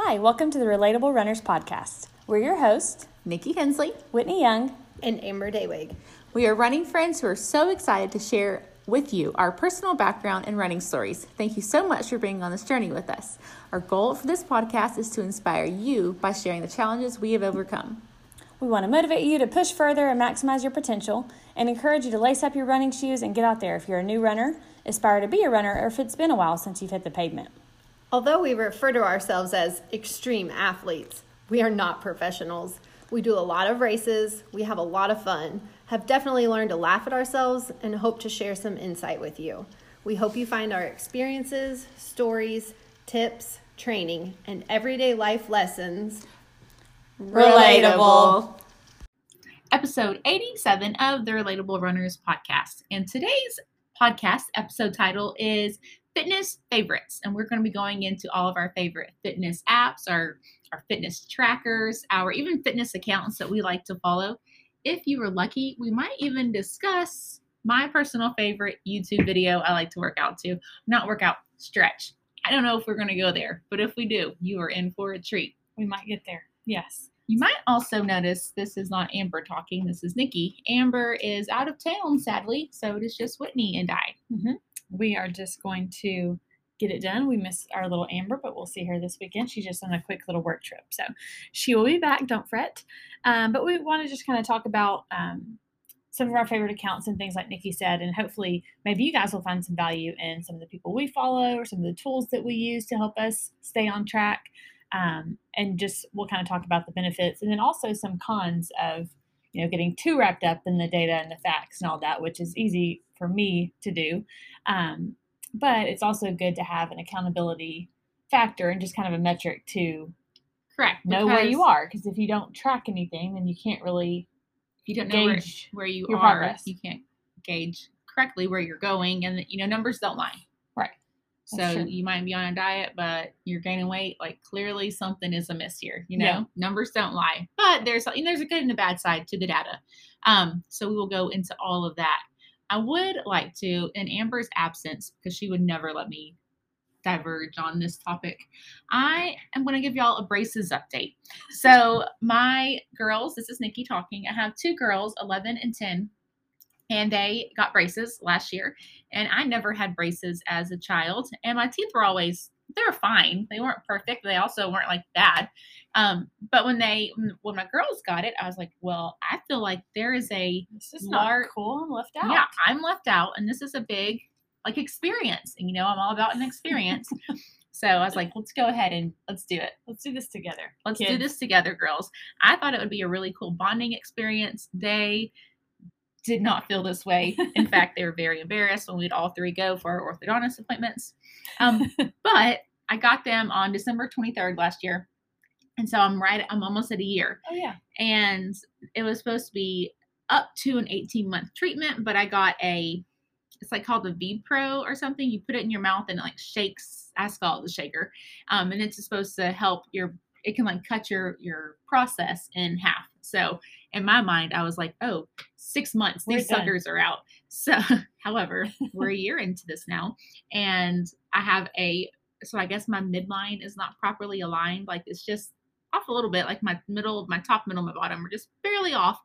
Hi, welcome to the Relatable Runners Podcast. We're your hosts, Nikki Hensley. Whitney Young. and Amber Daywig. We are running friends who are so excited to share with you our personal background and running stories. Thank you so much for being on this journey with us. Our goal for this podcast is to inspire you by sharing the challenges we have overcome. We want to motivate you to push further and maximize your potential and encourage you to lace up your running shoes and get out there if you're a new runner, aspire to be a runner, or if it's been a while since you've hit the pavement. Although we refer to ourselves as extreme athletes, we are not professionals. We do a lot of races, we have a lot of fun, have definitely learned to laugh at ourselves, and hope to share some insight with you. We hope you find our experiences, stories, tips, training, and everyday life lessons Relatable. episode 87 of the Relatable Runners podcast. And today's podcast episode title is Fitness Favorites. And we're going to be going into all of our favorite fitness apps, our, our fitness trackers, our even fitness accounts that we like to follow. If you were lucky, we might even discuss my personal favorite YouTube video I like to work out to. Not workout, stretch. I don't know if we're going to go there, but if we do, you are in for a treat. We might get there. Yes. You might also notice this is not Amber talking, this is Nikki. Amber is out of town, sadly, so it is just Whitney and I. Mm-hmm. We are just going to get it done. We miss our little Amber, but we'll see her this weekend. She's just on a quick little work trip. So she will be back. Don't fret. Um, but we want to just kind of talk about um, some of our favorite accounts and things like Nikki said. And hopefully, maybe you guys will find some value in some of the people we follow or some of the tools that we use to help us stay on track. Um, and just we'll kind of talk about the benefits and then also some cons of you know getting too wrapped up in the data and the facts and all that which is easy for me to do um, but it's also good to have an accountability factor and just kind of a metric to Correct. know where you are because if you don't track anything then you can't really If you don't know where, gauge where you are, progress. you can't gauge correctly where you're going. And, you know, numbers don't lie. That's So you might be on a diet, but you're gaining weight. Like clearly something is amiss here. You know, Yeah. numbers don't lie. But there's there's a good and a bad side to the data. Um, so we will go into all of that. I would like to, in Amber's absence, because she would never let me diverge on this topic. I am going to give y'all a braces update. So my girls, this is Nikki talking. I have two girls, 11 and 10, and they got braces last year. And I never had braces as a child, and my teeth were always they're fine. They weren't perfect. They also weren't like bad. Um, but when they when my girls got it, I was like, well, I feel like there is a this is Lar- not cool i'm left out yeah, I'm left out, and this is a big like experience. And you know, I'm all about an experience. so I was like, let's go ahead and let's do it. let's do this together Let's do this together, girls. I thought it would be a really cool bonding experience. They did not feel this way. In fact, they were very embarrassed when we'd all three go for our orthodontist appointments. Um, but I got them on December 23rd last year. And so I'm right, I'm almost at a year oh yeah and it was supposed to be up to an 18 month treatment but i got a it's like called the v pro or something you put it in your mouth and it like shakes i call it the shaker um, and it's supposed to help your it can like cut your your process in half so in my mind i was like oh six months We're these done. suckers are out so however we're a year into this now and i have a so i guess my midline is not properly aligned like it's just off a little bit, like my middle, my top, middle, my bottom are just barely off.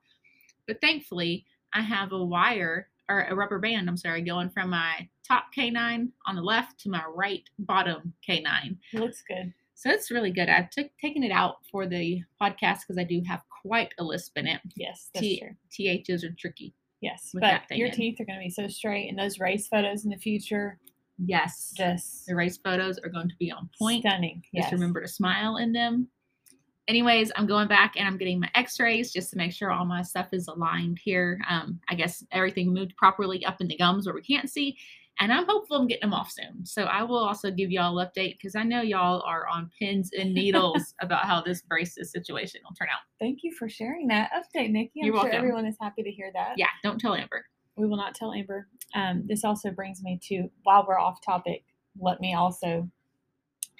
But thankfully, I have a wire or a rubber band, I'm sorry, going from my top canine on the left to my right bottom canine. looks good So it's really good. I've took taken it out for the podcast because I do have quite a lisp in it. yes that's T- true THs are tricky. yes but your in. teeth are going to be so straight and those race photos in the future Yes. just The race photos are going to be on point. stunning Yes. Just remember to smile in them. Anyways, I'm going back and I'm getting my x-rays just to make sure all my stuff is aligned here. Um, I guess everything moved properly up in the gums where we can't see. And I'm hopeful I'm getting them off soon. So I will also give y'all an update because I know y'all are on pins and needles about how this braces situation will turn out. Thank you for sharing that update, Nikki. I'm You're sure welcome. everyone is happy to hear that. Yeah, don't tell Amber. We will not tell Amber. Um, this also brings me to, while we're off topic, let me also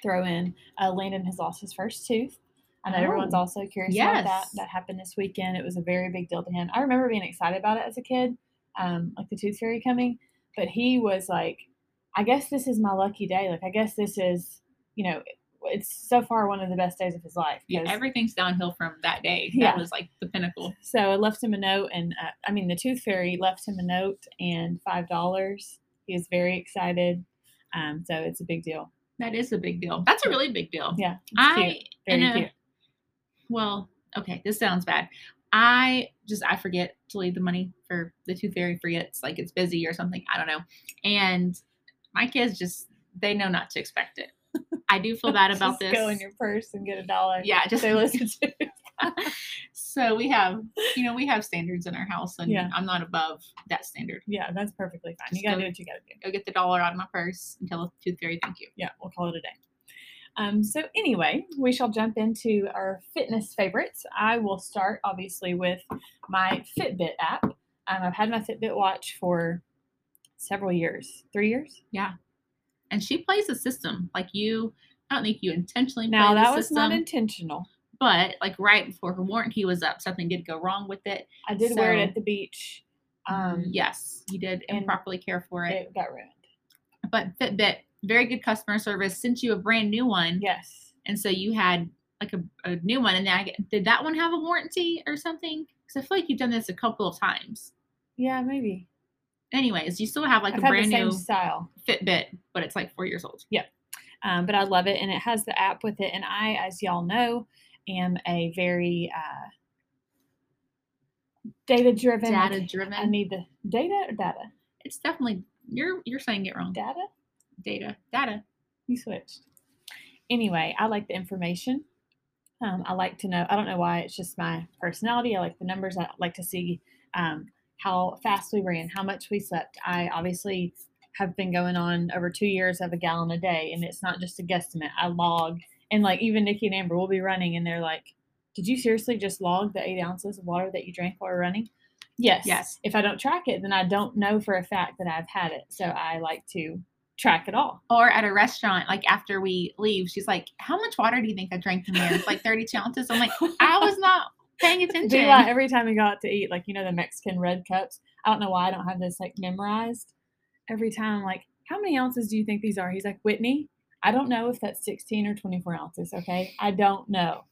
throw in uh, Landon has lost his first tooth. I know everyone's Oh, also curious about that. That happened this weekend. It was a very big deal to him. I remember being excited about it as a kid, um, like the tooth fairy coming, but he was like, I guess this is my lucky day. Like, I guess this is, you know, it's so far one of the best days of his life. Yeah, everything's downhill from that day. Yeah. That was like the pinnacle. so I left him a note, and uh, I mean, the Tooth Fairy left him a note and five dollars. He was very excited. Um, so it's a big deal. That is a big deal. That's a really big deal. Yeah, I cute. Very a- cute. well, okay, this sounds bad. I just I forget to leave the money for the tooth fairy forgets like it's busy or something. I don't know. And my kids just they know not to expect it. I do feel bad about this. Go in your purse and get a dollar. yeah, just They listen to. so we have you know we have standards in our house and Yeah. I'm not above that standard. Yeah, that's perfectly fine. Just you gotta go- do what you gotta do. Go get the dollar out of my purse and tell the tooth fairy thank you. yeah, we'll call it a day. Um, so anyway, we shall jump into our fitness favorites. I will start obviously with my Fitbit app. Um, I've had my Fitbit watch for several years, three years. Yeah. And she plays the system like you. I don't think you intentionally Now that was not intentional. but like right before her warranty was up, something did go wrong with it. I did wear it at the beach. Um, yes, you did and improperly care for it. it got ruined. But Fitbit, very good customer service, sent you a brand new one, Yes. and so you had like a, a new one. And then I did that one have a warranty or something? Because I feel like you've done this a couple of times. Yeah, maybe. Anyways, you still have like I've a brand new style. Fitbit, but it's like four years old. um, but I love it, and it has the app with it. And I, as y'all know, am a very uh, data driven. Data driven. I need the data or data. it's definitely you're you're saying it wrong. Data. Data, data. You switched. Anyway, I like the information. Um, I like to know. I don't know why. It's just my personality. I like the numbers. I like to see um, how fast we ran, how much we slept. I obviously have been going on over two years of a gallon a day, and it's not just a guesstimate. I log, and like even Nikki and Amber will be running, and they're like, "Did you seriously just log the eight ounces of water that you drank while running?" Yes. Yes. If I don't track it, then I don't know for a fact that I've had it. So I like to track it all. Or at a restaurant, like after we leave, she's like, "How much water do you think I drank from there?" It's like thirty-two ounces. I'm like, I was not paying attention. Like every time we go out to eat, like you know the Mexican red cups. I don't know why I don't have this like memorized. Every time, I'm like, how many ounces do you think these are? He's like, Whitney, I don't know if that's 16 or 24 ounces. Okay, I don't know.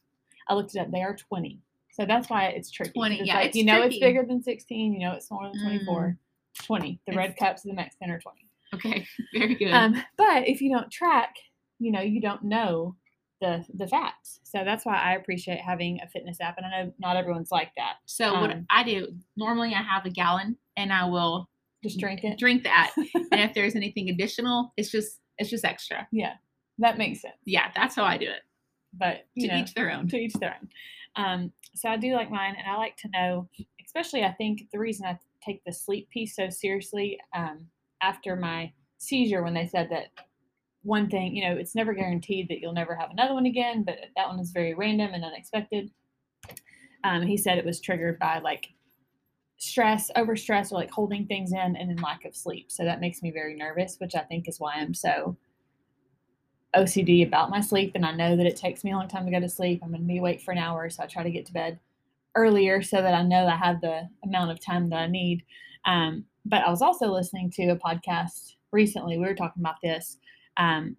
I looked it up. They are 20. So that's why it's tricky. 20, It's yeah, like, it's you know it's bigger than 16. You know it's smaller than 24. Mm. 20. The red cups of the Mexican are 20. Okay, very good. Um, but if you don't track, you know, you don't know the the facts. So that's why I appreciate having a fitness app. And I know not everyone's like that. so what um, I do normally, I have a gallon, and I will Just drink it. drink that. and if there's anything additional, it's just it's just extra. Yeah, that makes sense. Yeah, that's how I do it. But To know, each their own. to each their own. Um, so I do like mine, and I like to know, especially I think the reason I take the sleep piece so seriously um, after my seizure, when they said that one thing, you know, it's never guaranteed that you'll never have another one again, but that one is very random and unexpected. Um, he said it was triggered by like stress, over stress, or like holding things in, and then lack of sleep. So that makes me very nervous, which I think is why I'm so OCD about my sleep, and I know that it takes me a long time to go to sleep. I'm going to be awake for an hour, so I try to get to bed earlier so that I know I have the amount of time that I need. Um, but I was also listening to a podcast recently. We were talking about this, um,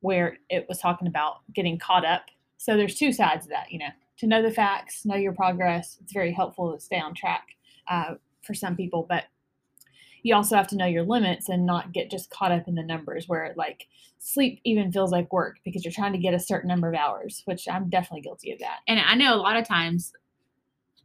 where it was talking about getting caught up. So there's two sides of that, you know, to know the facts, know your progress. It's very helpful to stay on track uh, for some people, but you also have to know your limits and not get just caught up in the numbers where like sleep even feels like work because you're trying to get a certain number of hours, which I'm definitely guilty of that. And I know a lot of times,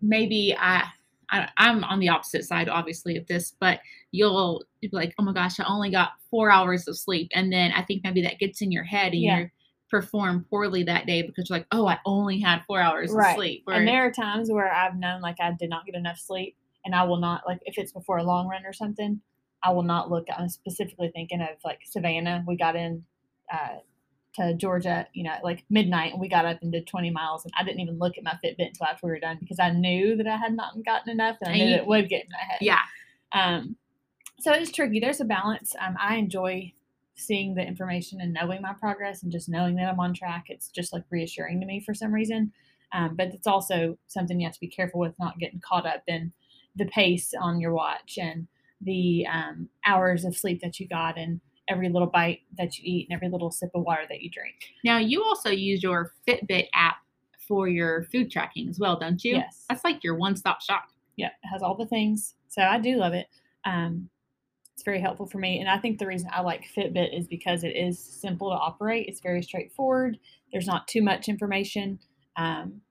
maybe I, I I'm on the opposite side, obviously, of this, but you'll you'll be like, oh my gosh, I only got four hours of sleep, and then I think maybe that gets in your head and Yeah. you perform poorly that day because you're like, oh, I only had four hours Right. of sleep. And there are times where I've known like I did not get enough sleep, and I will not like if it's before a long run or something, I will not look. I'm specifically thinking of like Savannah. We got in uh, to Georgia, you know, at, like midnight, and we got up and did 20 miles, and I didn't even look at my Fitbit until after we were done because I knew that I had not gotten enough, and I And knew you- it would get in my head. yeah, Um, so it's tricky. There's a balance. Um, I enjoy seeing the information and knowing my progress and just knowing that I'm on track. It's just like reassuring to me for some reason. Um, but it's also something you have to be careful with not getting caught up in the pace on your watch and the um, hours of sleep that you got and every little bite that you eat and every little sip of water that you drink. Now, you also use your Fitbit app for your food tracking as well, don't you? Yes. That's like your one stop shop. Yeah, it has all the things. So I do love it. Um, it's very helpful for me. And I think the reason I like Fitbit is because it is simple to operate. It's very straightforward. There's not too much information, um,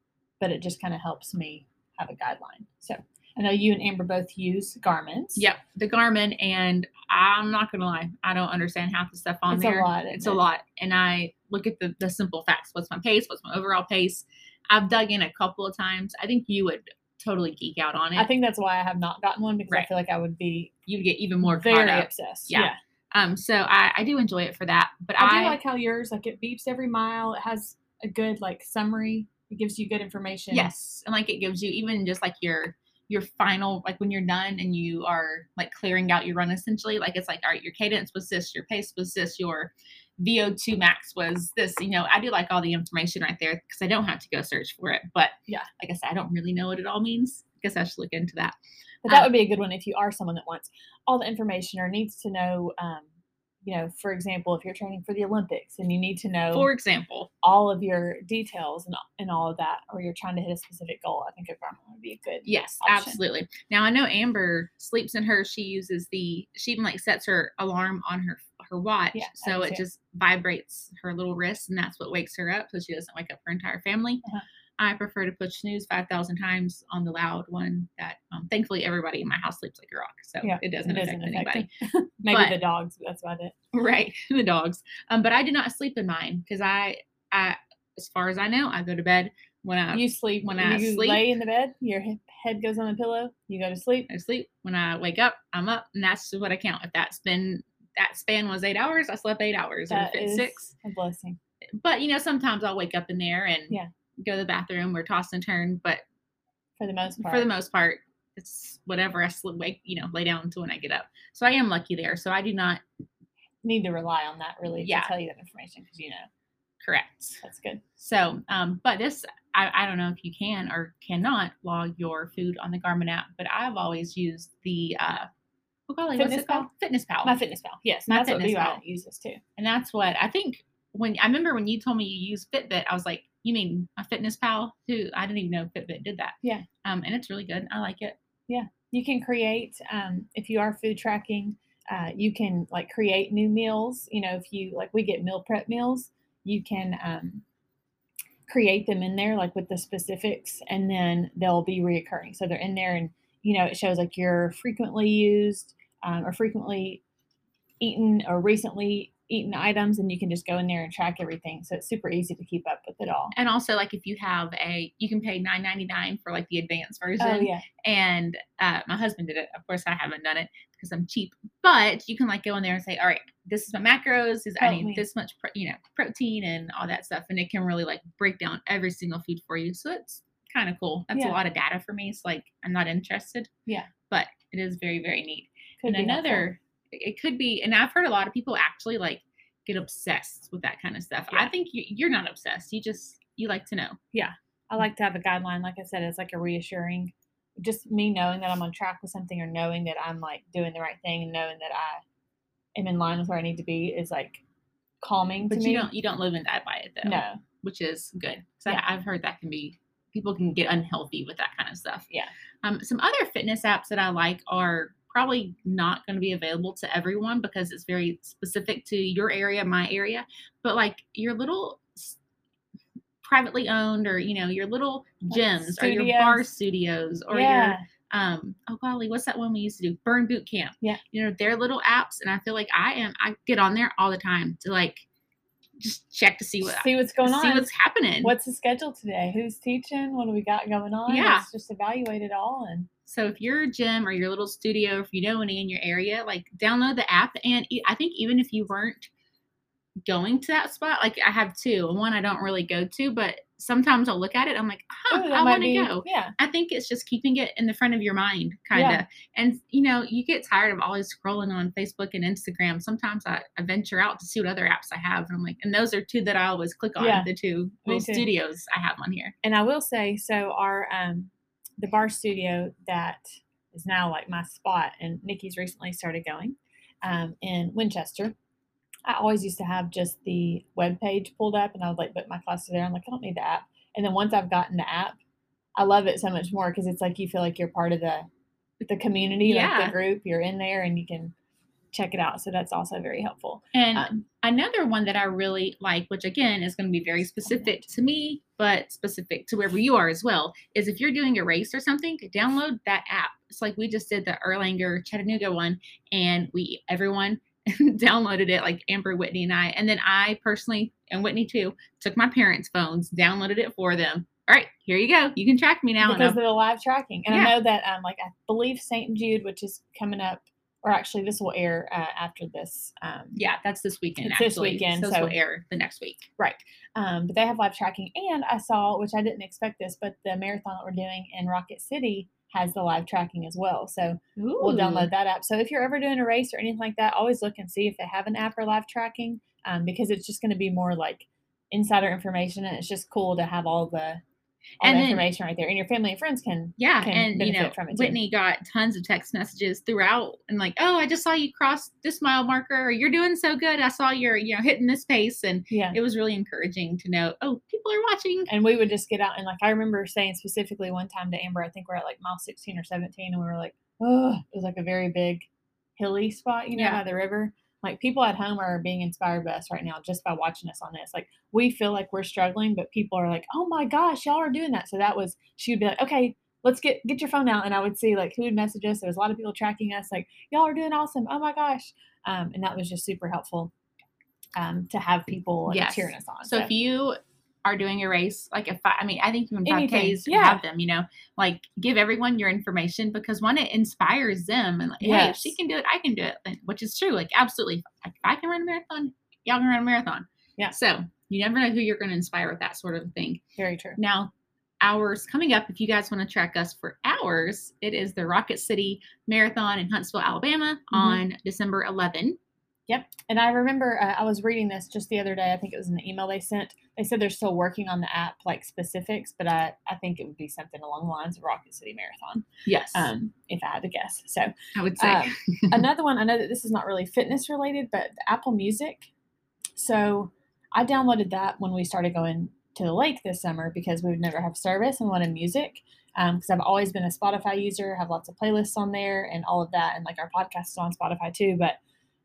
but it just kind of helps me have a guideline. So I know you and Amber both use Garmin's. Yep, the Garmin, and I'm not gonna lie, I don't understand half the stuff on It's there. It's a lot. It's isn't a lot, and I look at the the simple facts. What's my pace? What's my overall pace? I've dug in a couple of times. I think you would totally geek out on it. I think that's why I have not gotten one because I feel like I would be you would get even more very obsessed. Yeah. yeah. Um, so I, I do enjoy it for that. But I, I, do like how yours like it beeps every mile. It has a good like summary. It gives you good information. yes, and like it gives you even just like your your final like when you're done and you are like clearing out your run essentially like it's like all right your cadence was this your pace was this your vo2 max was this you know i do like all the information right there because i don't have to go search for it but Yeah. like i said i don't really know what it all means i guess i should look into that But that Um, would be a good one if you are someone that wants all the information or needs to know. Um, you know, for example, if you're training for the Olympics and you need to know for example all of your details and, and all of that, or you're trying to hit a specific goal, I think a would be a good. Yes, option. absolutely. Now I know Amber sleeps in hers. She uses the she even like sets her alarm on her her watch, Yeah, so it too. just vibrates her little wrist, and that's what wakes her up, so she doesn't wake up her entire family. Uh-huh. I prefer to push snooze five thousand times on the loud one. That um, thankfully everybody in my house sleeps like a rock, so Yeah, it doesn't it affect doesn't anybody. affect it. Maybe But- the dogs, that's about it. right, the dogs. Um, but I do not sleep in mine because I I as far as I know I go to bed when I you sleep when I you sleep- lay in the bed, your head goes on the pillow, you go to sleep. I sleep. When I wake up, I'm up, and that's what I count. If that's been that span was eight hours, I slept eight hours. That if it's is six, a blessing. but you know, sometimes I'll wake up in there and Yeah. Go to the bathroom or toss and turn. But For the most part. for the most part, it's whatever I sleep, wake, you know, lay down until when I get up. So I am lucky there. So I do not need to rely on that really Yeah. to tell you that information because you know correct. that's good. So, um, but this, I, I don't know if you can or cannot log your food on the Garmin app, but I've always used the, uh, oh golly, what's Fitness it called? Fitness Pal. My Fitness Pal, yes, My that's Fitness Pal. uses too. And that's what I think when I remember when you told me you use Fitbit, I was like, you mean a fitness pal who I didn't even know Fitbit did that. Yeah. Um, and it's really good. I like it. Yeah. You can create um, if you are food tracking. Uh, you can like create new meals. You know, if you like, we get meal prep meals. You can um, create them in there, like with the specifics, and then they'll be reoccurring. So they're in there, and you know, it shows like your frequently used um, or frequently eaten or recently eaten items, and you can just go in there and track everything. So it's super easy to keep up with it all. And also, like if you have a, you can pay nine ninety nine for like the advanced version. Oh yeah, And uh, my husband did it. Of course, I haven't done it because I'm cheap. But you can like go in there and say, all right, this is my macros. Is I need me. this much, pro- you know, protein and all that stuff, and it can really like break down every single food for you. So it's kind of cool. That's Yeah. a lot of data for me. It's like I'm not interested. Yeah. But it is very very neat. Could and be helpful. It could be and i've heard a lot of people actually like get obsessed with that kind of stuff i think you, you're not obsessed you just you like to know Yeah. I like to have a guideline. Like I said, it's like a reassuring, just me knowing that I'm on track with something or knowing that I'm like doing the right thing and knowing that I am in line with where I need to be is like calming but to you me. don't you don't live and die by it though no, which is good so Yeah. i've heard that can be people can get unhealthy with that kind of stuff Yeah. um, some other fitness apps that i like are probably not going to be available to everyone because it's very specific to your area my area but like your little privately owned or you know your little gyms or your bar studios. or your yeah, um oh golly what's that one we used to do burn boot camp Yeah. you know they're little apps and i feel like i am i get on there all the time to like just check to see what see what's going see on. what's happening What's the schedule today? Who's teaching? What do we got going on? Yeah. Let's just evaluate it all and so if your gym or your little studio if you know any in your area like download the app and I think even if you weren't going to that spot like i have two one i don't really go to but sometimes i'll look at it i'm like huh, Ooh, i want to go Yeah, I think it's just keeping it in the front of your mind, kind of. Yeah. And, you know, you get tired of always scrolling on Facebook and Instagram. Sometimes I, I venture out to see what other apps I have. And I'm like, and those are two that I always click on, Yeah, the two little studios I have on here. and I will say so. Our um, the bar studio that is now like my spot, and Nikki's recently started going um, in Winchester. I always used to have just the web page pulled up, and I would like put my classes there. I'm like, I don't need the app. And then once I've gotten the app, I love it so much more because it's like you feel like you're part of the the community, like the group. You're in there, and you can check it out. So that's also very helpful. And Um, another one that I really like, which again is going to be very specific to me, but specific to wherever you are as well, is if you're doing a race or something, download that app. It's like we just did the Erlanger Chattanooga one, and we everyone downloaded it, like Amber, Whitney, and I. And then I personally, and Whitney too, took my parents' phones, downloaded it for them. All right, here you go. You can track me now. Because of the live tracking. And Yeah. I know that um like I believe St. Jude, which is coming up, or actually this will air uh, after this. Um, yeah, that's this weekend. It's this weekend, so this will air the next week. Right, um, but they have live tracking, and I saw, which I didn't expect this, but the marathon that we're doing in Rocket City has the live tracking as well. So we'll download that app. So if you're ever doing a race or anything like that, always look and see if they have an app or live tracking, um, because it's just going to be more like insider information, and it's just cool to have all the all And the then- information right there, and your family and friends can Yeah, can and you know, benefit from it too. Whitney got tons of text messages throughout, and like, oh, I just saw you cross this mile marker, or you're doing so good. I saw you're, you know, hitting this pace, and yeah. it was really encouraging to know, oh, people are watching. and we would just get out and like I remember saying specifically one time to Amber, I think we're at like mile sixteen or seventeen, and we were like, oh, it was like a very big hilly spot, you know, Yeah. by the river. Like people at home are being inspired by us right now just by watching us on this. Like we feel like we're struggling, but people are like, oh my gosh, y'all are doing that. So that was she would be like, okay, let's get get your phone out, and I would see like who would message us. There was a lot of people tracking us, like y'all are doing awesome. Oh my gosh, um, and that was just super helpful um, to have people like, Yes. cheering us on. So if you are doing a race, like if I, I mean, I think even five Anything, Ks, yeah. have them, you know, like give everyone your information because one, it inspires them, and like, hey, if she can do it, I can do it, and- which is true. Like, absolutely, like, if I can run a marathon, y'all can run a marathon. Yeah. So you never know who you're going to inspire with that sort of thing. very true. Now, hours coming up, if you guys want to track us for hours, it is the Rocket City Marathon in Huntsville, Alabama Mhm. on December 11. Yep. And I remember uh, I was reading this just the other day. I think it was an email they sent. They said they're still working on the app, like specifics, but I, I think it would be something along the lines of Rocket City Marathon, Yes. um, if I had to guess. So I would say. um, another one, I know that this is not really fitness related, but the Apple Music. So I downloaded that when we started going to the lake this summer because we would never have service and wanted music. Because I've always been a Spotify user, have lots of playlists on there and all of that, and like our podcast is on Spotify too. But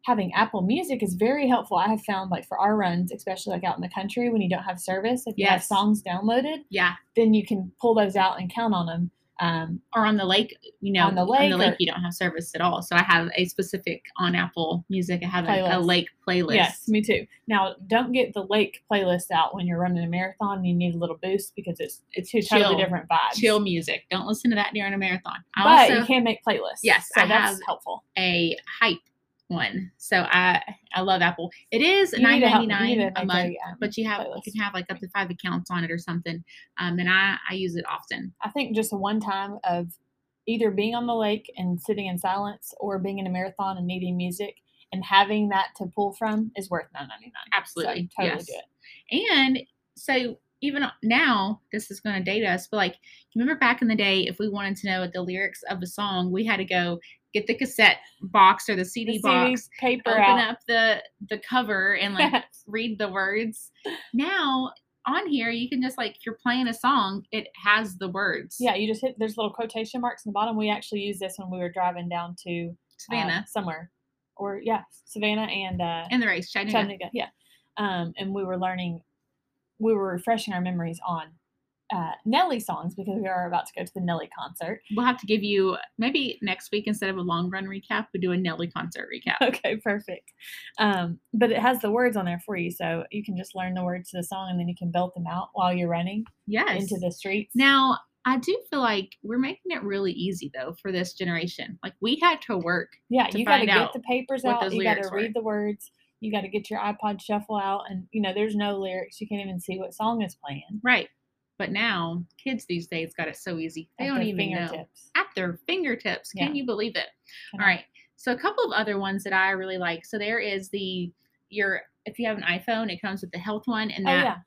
having Apple Music is very helpful. I have found like for our runs, especially like out in the country when you don't have service, if you have songs downloaded, yeah. then you can pull those out and count on them. Um, Or on the lake, you know, On the lake or- you don't have service at all. So I have a specific on Apple Music. I have a, a lake playlist. Yes, me too. Now, don't get the lake playlist out when you're running a marathon. and You need a little boost because it's it's two Chill. totally different vibes. Chill music. Don't listen to that during a marathon. I but also you can make playlists. Yes, so I that's helpful. a hype one. So I I love Apple. It is nine need to you need nine a month, um, but you have playlist. you can have like up to five accounts on it or something. Um, and I I use it often. I think just one time of either being on the lake and sitting in silence, or being in a marathon and needing music and having that to pull from is worth nine ninety nine. Absolutely, so, totally yes. do it. And so even now, this is going to date us, but like, remember back in the day, if we wanted to know the lyrics of a song, we had to go get the cassette box or the CD The box, CD paper open out. up the the cover, and like read the words. Now on here, you can just like you're playing a song, it has the words. yeah, you just hit. There's little quotation marks in the bottom. We actually used this when we were driving down to uh, Savannah somewhere, or yeah, Savannah and uh, and the race, Chattanooga. Chattanooga, yeah. Um, and we were learning, we were refreshing our memories on uh, Nelly songs because we are about to go to the Nelly concert. We'll have to give you maybe next week instead of a long run recap, we do a Nelly concert recap. Okay, perfect. Um, but it has the words on there for you, so you can just learn the words to the song and then you can belt them out while you're running Yes. into the streets. Now, I do feel like we're making it really easy though for this generation. Like we had to work. yeah, to you got to get the papers out. You got to read the words. You got to get your iPod shuffle out, and you know there's no lyrics. You can't even see what song is playing. Right. But now kids these days got it so easy. They at don't even know. At their fingertips. Can Yeah. you believe it? All right. So a couple of other ones that I really like. So there is the your if you have an iPhone, it comes with the health one and Oh that yeah,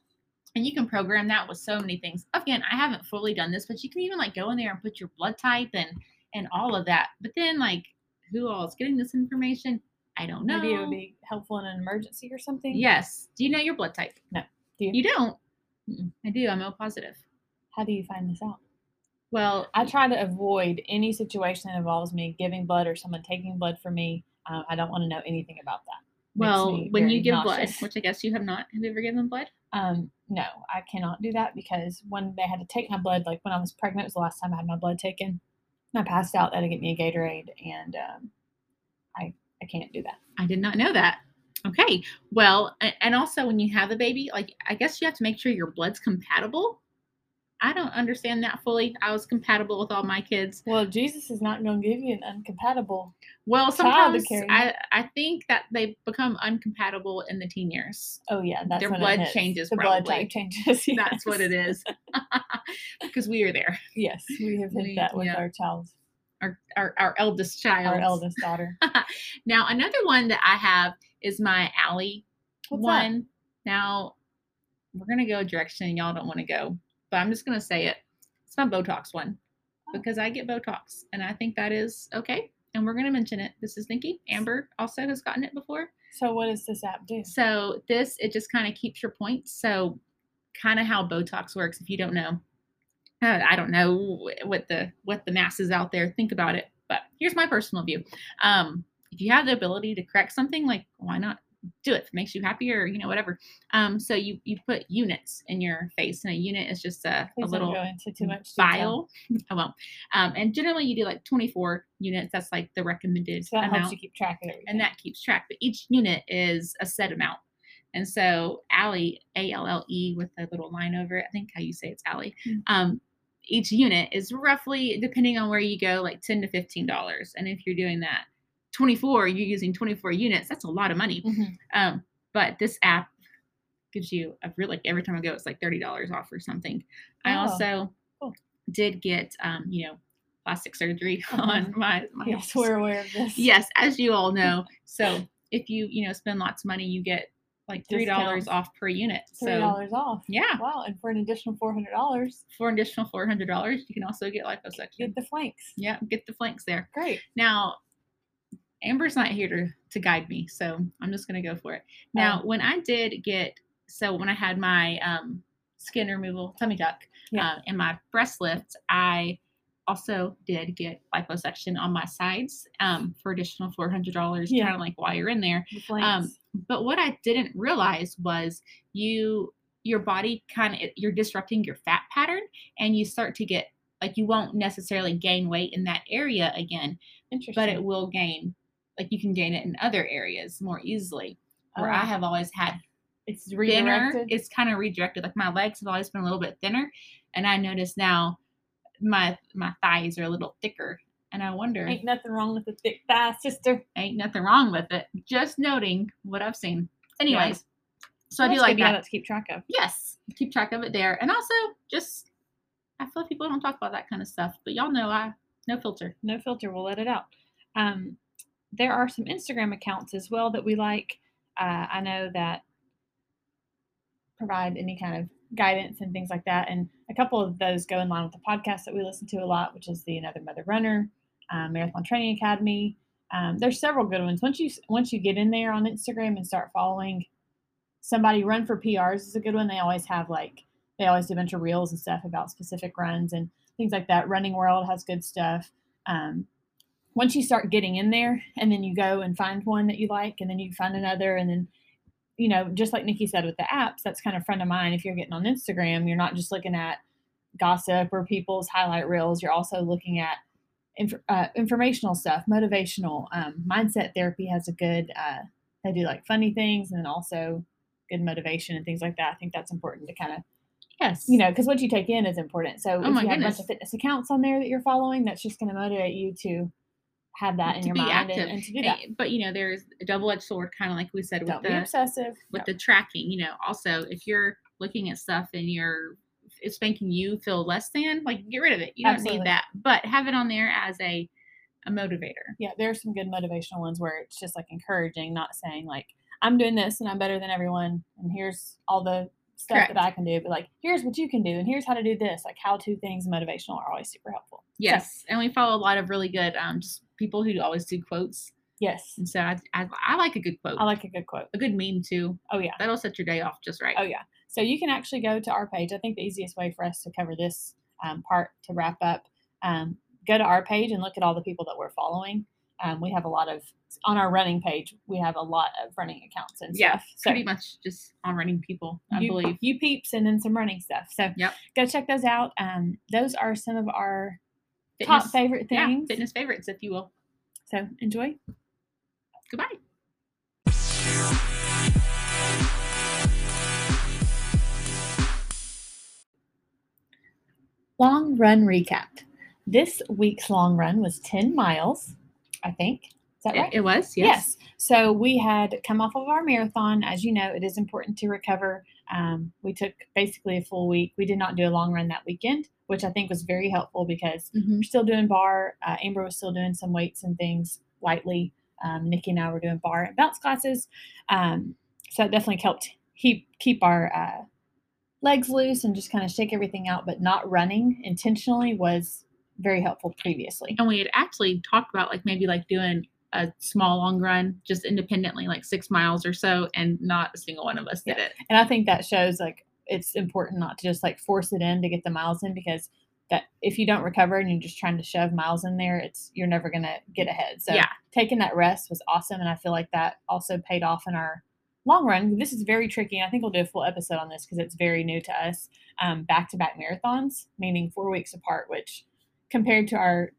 and you can program that with so many things. Again, I haven't fully done this, but you can even like go in there and put your blood type and and all of that. But then like who all is getting this information? I don't know. Maybe it would be helpful in an emergency or something. Yes. Do you know your blood type? No. Do you? You don't? Mm-mm. I do. I'm O positive. How do you find this out? Well, I try to avoid any situation that involves me giving blood or someone taking blood from me. Um, I don't want to know anything about that. Well, when you give nauseous. blood, which I guess you have not. Have you ever given blood? Um, no, I cannot do that because when they had to take my blood, like when I was pregnant, was the last time I had my blood taken. I passed out. They had to get me a Gatorade, and um, I I can't do that. I did not know that. Okay. Well, and also when you have a baby, like I guess you have to make sure your blood's compatible. I don't understand that fully. I was compatible with all my kids. Well, Jesus is not going to give you an incompatible. Well, sometimes. I, I think that they become uncompatible in the teen years. Oh yeah, that's Their when it blood changes The blood type changes. That's what it is. because we are there. Yes, we have hit We- that with yeah. our child, Our, our, our eldest child. our eldest daughter. now, another one that I have is my Allie What's that? one. Now, we're going to go a direction y'all don't want to go, but I'm just going to say it. It's my Botox one because I get Botox and I think that is okay. And we're going to mention it. This is Nikki. Amber also has gotten it before. So what does this app do? So, this, it just kind of keeps your points. So, kind of how Botox works, if you don't know. Uh, I don't know what the what the masses out there think about it, but here's my personal view. Um, if you have the ability to correct something, like why not do it? It makes you happier, you know, whatever. Um, so you you put units in your face, and a unit is just a, a little go into too much vial. I won't. Um, and generally, you do like 24 units. That's like the recommended So that amount helps you keep track of everything. and that keeps track. But each unit is a set amount. And so Allie, A L L E with a little line over it. I think how you say it's Allie. Mm. Um, each unit is roughly, depending on where you go, like ten to fifteen dollars. And if you're doing that 24, you're using 24 units. That's a lot of money. Mhm. Um, but this app gives you a like every time I go, it's like thirty dollars off or something. I Oh, also cool. did get um, you know, plastic surgery Uh-huh. on my my Yes, we're aware of this. Yes, as you all know. So if you you know spend lots of money, you get like three dollars off per unit. Three So dollars off. yeah, Wow, and for an additional four hundred dollars, for an additional four hundred dollars, you can also get liposuction. get the flanks. yeah, get the flanks there. Great. Now, Amber's not here to to guide me, so I'm just gonna go for it. Now, Oh. when I did get so when I had my um, skin removal tummy tuck Yeah. uh, and my breast lift, I also did get liposuction on my sides um, for additional four hundred dollars, Yeah. kind of like while you're in there. The flanks. But what I didn't realize was you your body kind of you're disrupting your fat pattern and you start to get like you won't necessarily gain weight in that area again, Interesting. but it will gain like you can gain it in other areas more easily. Where I have always had it's thinner, redirected. it's kind of redirected. Like my legs have always been a little bit thinner, and I notice now my my thighs are a little thicker. And I wonder, Ain't nothing wrong with a thick thigh, sister. ain't nothing wrong with it. Just noting what I've seen. Anyways, so I do like good to have that. to keep track of. Yes, keep track of it there, and also just I feel like people don't talk about that kind of stuff, but y'all know I no filter. No filter. We'll let it out. Um, there are some Instagram accounts as well that we like. Uh, I know that provide any kind of guidance and things like that. And a couple of those go in line with the podcast that we listen to a lot, which is the Another Mother Runner, um, Marathon Training Academy. Um, there's several good ones. Once you once you get in there on Instagram and start following somebody, Run for PRs is a good one. They always have like they always do a bunch of reels and stuff about specific runs and things like that. Running World has good stuff. Um, once you start getting in there and then you go and find one that you like and then you find another and then you know just like nikki said with the apps that's kind of friend of mine. If you're getting on instagram you're not just looking at gossip or people's highlight reels you're also looking at inf- uh, informational stuff motivational um, mindset therapy has a good uh, they do like funny things and then also good motivation and things like that. I think that's important to kind of Yes, you know, because what you take in is important. So if Oh my you have a bunch of fitness accounts on there that you're following, that's just going to motivate you to have that in to your be mind active and, and to do that. Eh, But you know, there's a double-edged sword, kind of like we said Don't with the obsessive. with No. the tracking. You know, also if you're looking at stuff and you're it's making you feel less than, like get rid of it. You don't Absolutely. need that. But have it on there as a a motivator. yeah, there are some good motivational ones where it's just like encouraging, not saying like I'm doing this and I'm better than everyone, and here's all the stuff Correct. that I can do. But like here's what you can do, and here's how to do this. Like how to things motivational are always super helpful. So, Yes, and we follow a lot of really good um just people who always do quotes. Yes. And so I, I, I like a good quote, I like a good quote. a good meme too. Oh yeah. That'll set your day off just right. Oh yeah. So you can actually go to our page. I think the easiest way for us to cover this um, part to wrap up, um, go to our page and look at all the people that we're following. Um, we have a lot of on our running page. We have a lot of running accounts and Yeah, stuff. So Pretty much just on running people, I you, believe. you peeps and then some running stuff. So Yep. go check those out. Um, those are some of our top Fitness- favorite Yeah, things. fitness favorites, if you will. So enjoy. Goodbye. Long run recap. This week's long run was 10 miles, I think. Is that right? It, was, yes. So we had come off of our marathon. As you know, it is important to recover. Um, we took basically a full week. We did not do a long run that weekend, which I think was very helpful because Mhm. we're still doing bar. Uh, Amber was still doing some weights and things lightly. Um, Nikki and I were doing bar and bounce classes. Um, so it definitely helped keep keep our uh, legs loose and just kind of shake everything out. But not running intentionally was very helpful previously. And we had actually talked about like maybe like doing a small long run just independently, like six miles or so, and not a single one of us did Yeah. it. And I think that shows like it's important not to just like force it in to get the miles in because that if you don't recover and you're just trying to shove miles in there, it's you're never gonna get ahead. So Yeah. taking that rest was awesome, and I feel like that also paid off in our long run. This is very tricky, I think we'll do a full episode on this because it's very new to us. Um, back-to-back marathons, meaning four weeks apart, which compared to our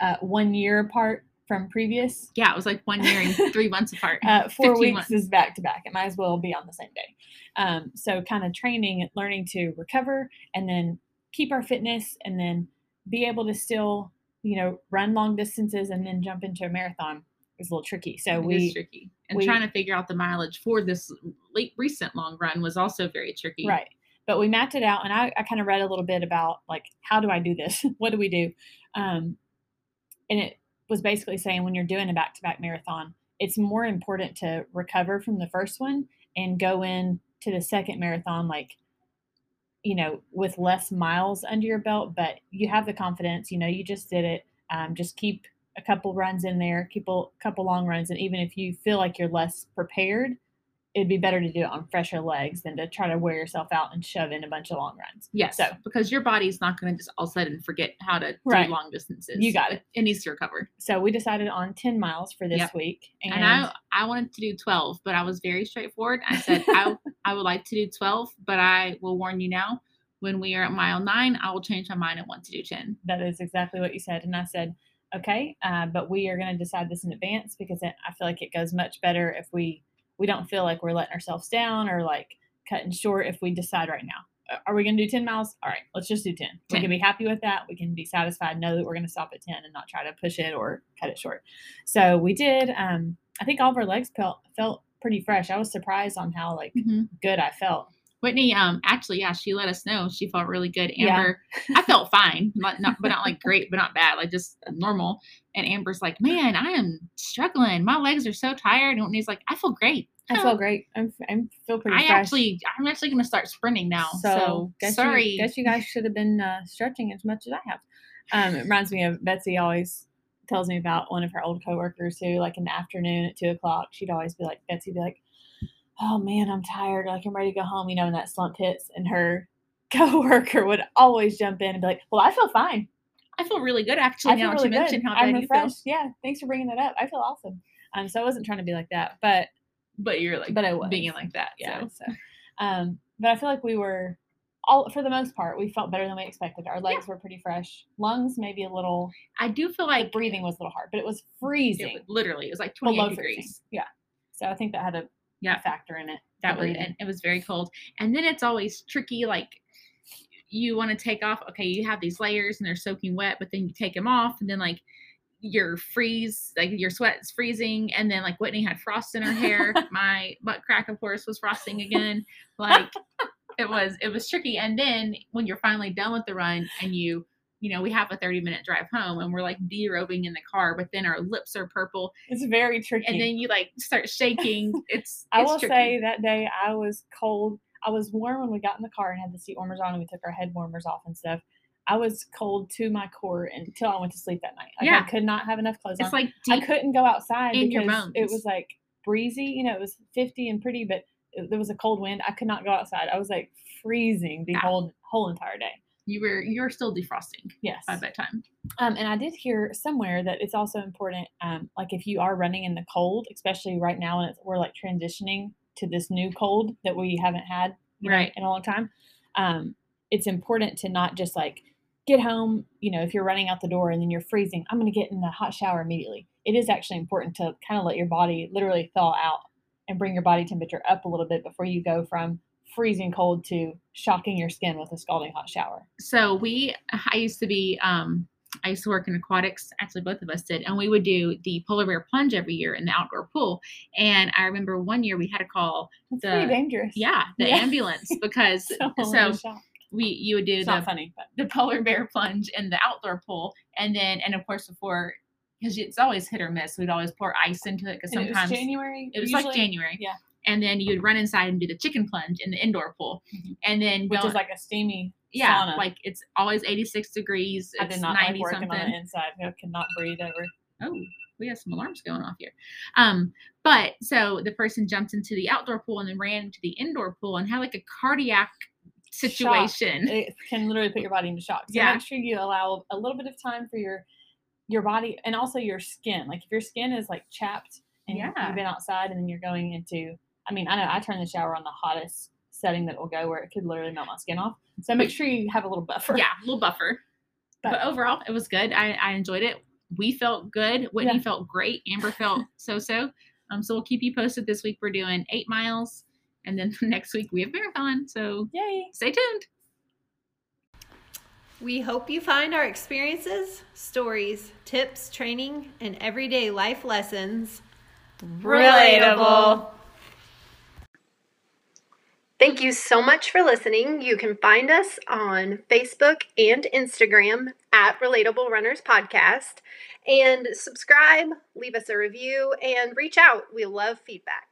uh, one year apart from previous, Yeah, it was like one year and three months apart. uh, four weeks months. is back to back. It might as well be on the same day. Um, so, kind of training, learning to recover, and then keep our fitness, and then be able to still, you know, run long distances and then jump into a marathon is a little tricky. So It is we tricky. And we- trying to figure out the mileage for this late recent long run was also very tricky. right, but we mapped it out, and I, I kind of read a little bit about like how do I do this? what do we do? Um, and it was basically saying when you're doing a back to back marathon, it's more important to recover from the first one and go in to the second marathon like you know with less miles under your belt but you have the confidence you know you just did it. Um, just keep a couple runs in there keep a couple long runs and even if you feel like you're less prepared it'd be better to do it on fresher legs than to try to wear yourself out and shove in a bunch of long runs Yes. So- because your body's not going to just all of a sudden forget how to Right. do long distances. You got it. It needs to recover. so we decided on 10 miles for this Yep. week and, And, I I wanted to do 12, but I was very straightforward. I said I I would like to do 12, but I will warn you now when we are at mile 9, I will change my mind and want to do 10. that is exactly what you said. And I said, okay, uh, but we are going to decide this in advance because it, I feel like it goes much better if we we don't feel like we're letting ourselves down or like cutting short if we decide right now. Uh, Are we going to do 10 miles? All right, let's just do 10. We can be happy with that. We can be satisfied, know that we're going to stop at 10 and not try to push it or cut it short. So we did. Um, I think all of our legs felt, felt pretty fresh. I was surprised on how like good I felt. Whitney, um, actually, yeah, she let us know she felt really good. Yeah. Amber, I felt fine, not, not, but not like great, but not bad, like just normal. And Amber's like, man, I am struggling. My legs are so tired. And Whitney's like, I feel great. I feel great. I'm, I'm feel pretty I fresh. actually, I'm actually going to start sprinting now. So, guess sorry. You, guess you guys should have been uh, stretching as much as I have. Um, it reminds me of Betsy always tells me about one of her old coworkers who, like in the afternoon at two o'clock, she'd always be like, Betsy, be like, "Oh man, I'm tired. Like I'm ready to go home." You know, when that slump hits, and her coworker would always jump in and be like, "Well, I feel fine. I feel really good actually I feel now really you mentioned good. how I'm you feel. refreshed. Yeah, thanks for bringing that up. I feel awesome." Um, so I wasn't trying to be like that, but But you're like but I was being like that. yeah. So. So, um, but I feel like we were all for the most part, we felt better than we expected. Our legs were pretty fresh. Lungs maybe a little. I do feel Like breathing was a little hard, but it was it freezing was- literally it was like 28 below degrees. freezing. Yeah. So I think that had a Yeah. factor in it. That was and it was very cold. And then it's always tricky like you want to take off okay you have these layers and they're soaking wet but then you take them off and then like your freeze like your sweat's freezing and then like whitney had frost in her hair my butt crack of course was frosting again like it was it was tricky and then when you're finally done with the run and you you know we have a 30 minute drive home and we're like derobing in the car but then our lips are purple It's very tricky. and then you like start shaking it's I it's will tricky. say that day I was cold. I was warm when we got in the car and had the seat warmers on and we took our head warmers off and stuff. I was cold to my core until I went to sleep that night. Like, Yeah. I could not have enough clothes It's on. like I couldn't go outside in your because it was like breezy. You know, it was 50 and pretty, but it, there was a cold wind. I could not go outside. I was like freezing the Yeah. whole whole entire day. You were you were still defrosting Yes. by bedtime. Um, and I did hear somewhere that it's also important, um, like if you are running in the cold, especially right now when it's, we're like transitioning to this new cold that we haven't had you know, Right. in a long time. Um, it's important to not just like get home, you know, if you're running out the door and then you're freezing, I'm going to get in the hot shower immediately. It is actually important to kind of let your body literally thaw out and bring your body temperature up a little bit before you go from freezing cold to shocking your skin with a scalding hot shower. So we I used to be um I used to work in aquatics, actually both of us did, and we would do the polar bear plunge every year in the outdoor pool. And I remember one year we had to call It's The- pretty dangerous. yeah, the Yeah. ambulance because So, so. We you would do it's the funny, but the polar bear plunge in the outdoor pool and then and of course before because it's always hit or miss we'd always pour ice into it because and it was sometimes January. it was like january yeah. and then you'd run inside and do the chicken plunge in the indoor pool Mhm. and then which is like a steamy yeah sauna. like it's always 86 degrees I did not 90 like working something on the inside. I could not breathe ever. oh we have some alarms going off here um but so the person jumped into the outdoor pool and then ran into the indoor pool and had like a cardiac situation It can literally put your body into shock. So Yeah. make sure you allow a little bit of time for your your body and also your skin. Like if your skin is like chapped and Yeah. you've been outside and then you're going into I mean, I know I turn the shower on the hottest setting that will go where it could literally melt my skin off. So make sure you have a little buffer. yeah a little buffer but, But- overall it was good I, I enjoyed it we felt good whitney Yeah. felt great amber felt so so um so we'll keep you posted this week we're doing eight miles and then next week we have marathon so Yay. stay tuned We hope you find our experiences, stories, tips, training, and everyday life lessons Relatable. Thank you so much for listening. You can find us on Facebook and Instagram at Relatable Runners Podcast. And subscribe, leave us a review, and reach out. We love feedback.